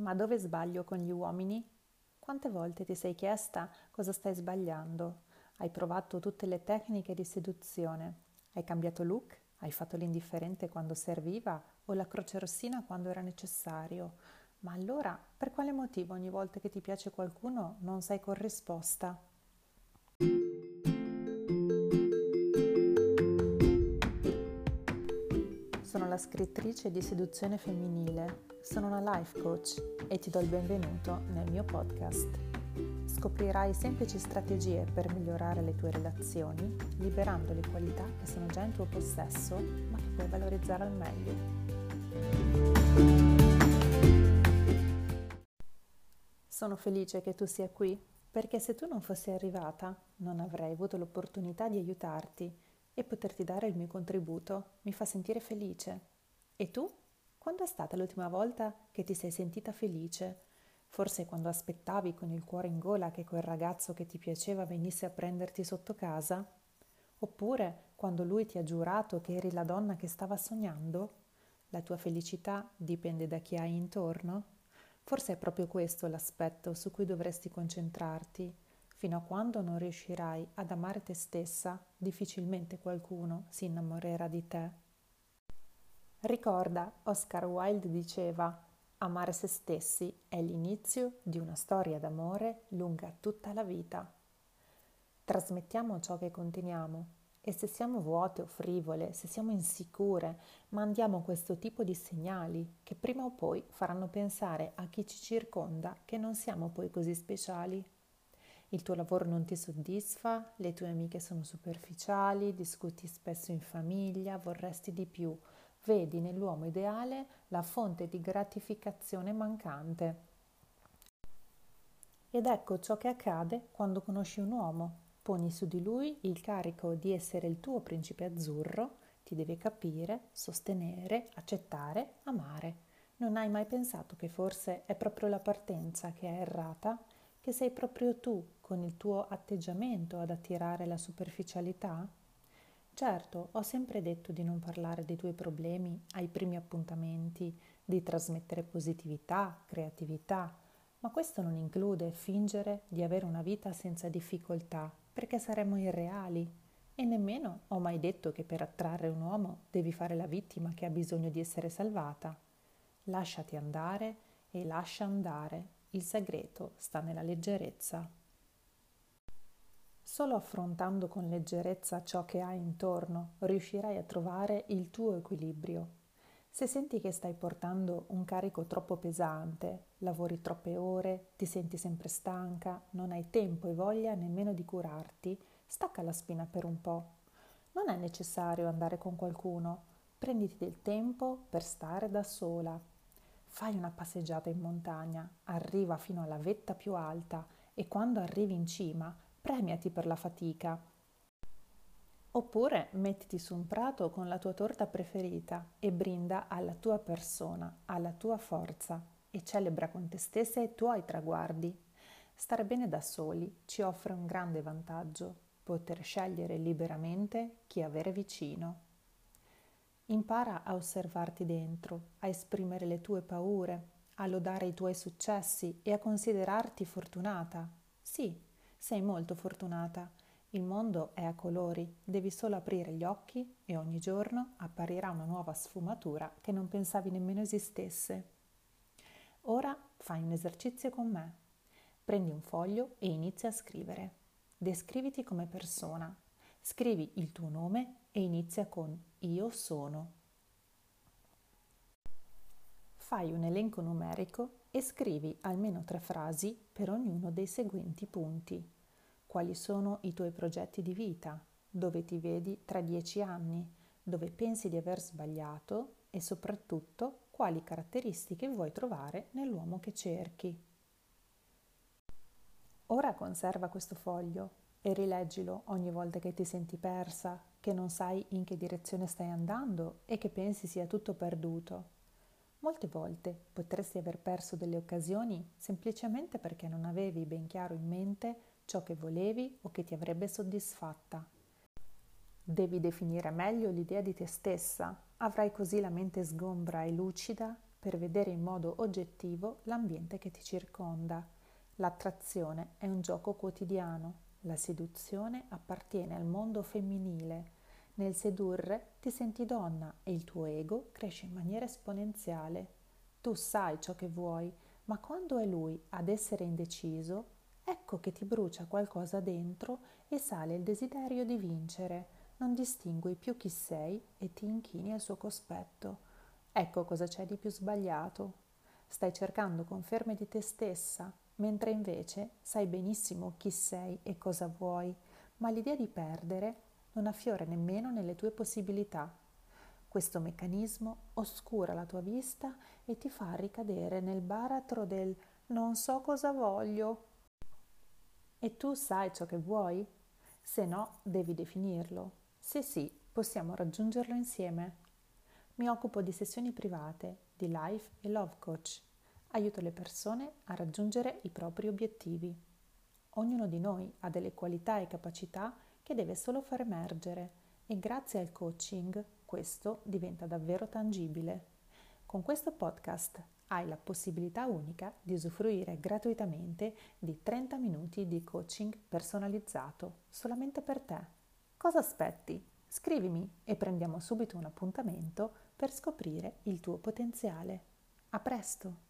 Ma dove sbaglio con gli uomini? Quante volte ti sei chiesta cosa stai sbagliando? Hai provato tutte le tecniche di seduzione? Hai cambiato look? Hai fatto l'indifferente quando serviva o la croce rossina quando era necessario? Ma allora per quale motivo ogni volta che ti piace qualcuno non sei corrisposta? Sono la scrittrice di seduzione femminile, sono una life coach e ti do il benvenuto nel mio podcast. Scoprirai semplici strategie per migliorare le tue relazioni, liberando le qualità che sono già in tuo possesso, ma che puoi valorizzare al meglio. Sono felice che tu sia qui perché se tu non fossi arrivata non avrei avuto l'opportunità di aiutarti e poterti dare il mio contributo mi fa sentire felice. E tu? Quando è stata l'ultima volta che ti sei sentita felice? Forse quando aspettavi con il cuore in gola che quel ragazzo che ti piaceva venisse a prenderti sotto casa? Oppure quando lui ti ha giurato che eri la donna che stava sognando? La tua felicità dipende da chi hai intorno? Forse è proprio questo l'aspetto su cui dovresti concentrarti Fino a quando non riuscirai ad amare te stessa, difficilmente qualcuno si innamorerà di te. Ricorda, Oscar Wilde diceva, amare se stessi è l'inizio di una storia d'amore lunga tutta la vita. Trasmettiamo ciò che conteniamo e se siamo vuote o frivole, se siamo insicure, mandiamo questo tipo di segnali che prima o poi faranno pensare a chi ci circonda che non siamo poi così speciali il tuo lavoro non ti soddisfa, le tue amiche sono superficiali, discuti spesso in famiglia, vorresti di più. Vedi nell'uomo ideale la fonte di gratificazione mancante. Ed ecco ciò che accade quando conosci un uomo. Poni su di lui il carico di essere il tuo principe azzurro, ti deve capire, sostenere, accettare, amare. Non hai mai pensato che forse è proprio la partenza che è errata? che sei proprio tu con il tuo atteggiamento ad attirare la superficialità? Certo, ho sempre detto di non parlare dei tuoi problemi ai primi appuntamenti, di trasmettere positività, creatività, ma questo non include fingere di avere una vita senza difficoltà, perché saremmo irreali. E nemmeno ho mai detto che per attrarre un uomo devi fare la vittima che ha bisogno di essere salvata. Lasciati andare e lascia andare il segreto sta nella leggerezza. Solo affrontando con leggerezza ciò che hai intorno riuscirai a trovare il tuo equilibrio. Se senti che stai portando un carico troppo pesante, lavori troppe ore, ti senti sempre stanca, non hai tempo e voglia nemmeno di curarti, stacca la spina per un po'. Non è necessario andare con qualcuno, prenditi del tempo per stare da sola, Fai una passeggiata in montagna, arriva fino alla vetta più alta e quando arrivi in cima premiati per la fatica. Oppure mettiti su un prato con la tua torta preferita e brinda alla tua persona, alla tua forza e celebra con te stessa i tuoi traguardi. Stare bene da soli ci offre un grande vantaggio, poter scegliere liberamente chi avere vicino. Impara a osservarti dentro, a esprimere le tue paure, a lodare i tuoi successi e a considerarti fortunata. Sì, sei molto fortunata. Il mondo è a colori, devi solo aprire gli occhi e ogni giorno apparirà una nuova sfumatura che non pensavi nemmeno esistesse. Ora fai un esercizio con me. Prendi un foglio e inizia a scrivere. Descriviti come persona. Scrivi il tuo nome e inizia con io sono. Fai un elenco numerico e scrivi almeno tre frasi per ognuno dei seguenti punti. Quali sono i tuoi progetti di vita? Dove ti vedi tra dieci anni? Dove pensi di aver sbagliato? E soprattutto quali caratteristiche vuoi trovare nell'uomo che cerchi. Ora conserva questo foglio e rileggilo ogni volta che ti senti persa, che non sai in che direzione stai andando e che pensi sia tutto perduto. Molte volte potresti aver perso delle occasioni semplicemente perché non avevi ben chiaro in mente ciò che volevi o che ti avrebbe soddisfatta. Devi definire meglio l'idea di te stessa, avrai così la mente sgombra e lucida per vedere in modo oggettivo l'ambiente che ti circonda. L'attrazione è un gioco quotidiano, la seduzione appartiene al mondo femminile. Nel sedurre ti senti donna e il tuo ego cresce in maniera esponenziale. Tu sai ciò che vuoi, ma quando è lui ad essere indeciso, ecco che ti brucia qualcosa dentro e sale il desiderio di vincere. Non distingui più chi sei e ti inchini al suo cospetto. Ecco cosa c'è di più sbagliato. Stai cercando conferme di te stessa, mentre invece sai benissimo chi sei e cosa vuoi, ma l'idea di perdere non affiora nemmeno nelle tue possibilità. Questo meccanismo oscura la tua vista e ti fa ricadere nel baratro del non so cosa voglio. E tu sai ciò che vuoi? Se no, devi definirlo. Se sì, possiamo raggiungerlo insieme. Mi occupo di sessioni private, di life e love coach aiuto le persone a raggiungere i propri obiettivi. Ognuno di noi ha delle qualità e capacità che deve solo far emergere e grazie al coaching questo diventa davvero tangibile. Con questo podcast hai la possibilità unica di usufruire gratuitamente di 30 minuti di coaching personalizzato solamente per te. Cosa aspetti? Scrivimi e prendiamo subito un appuntamento per scoprire il tuo potenziale. A presto!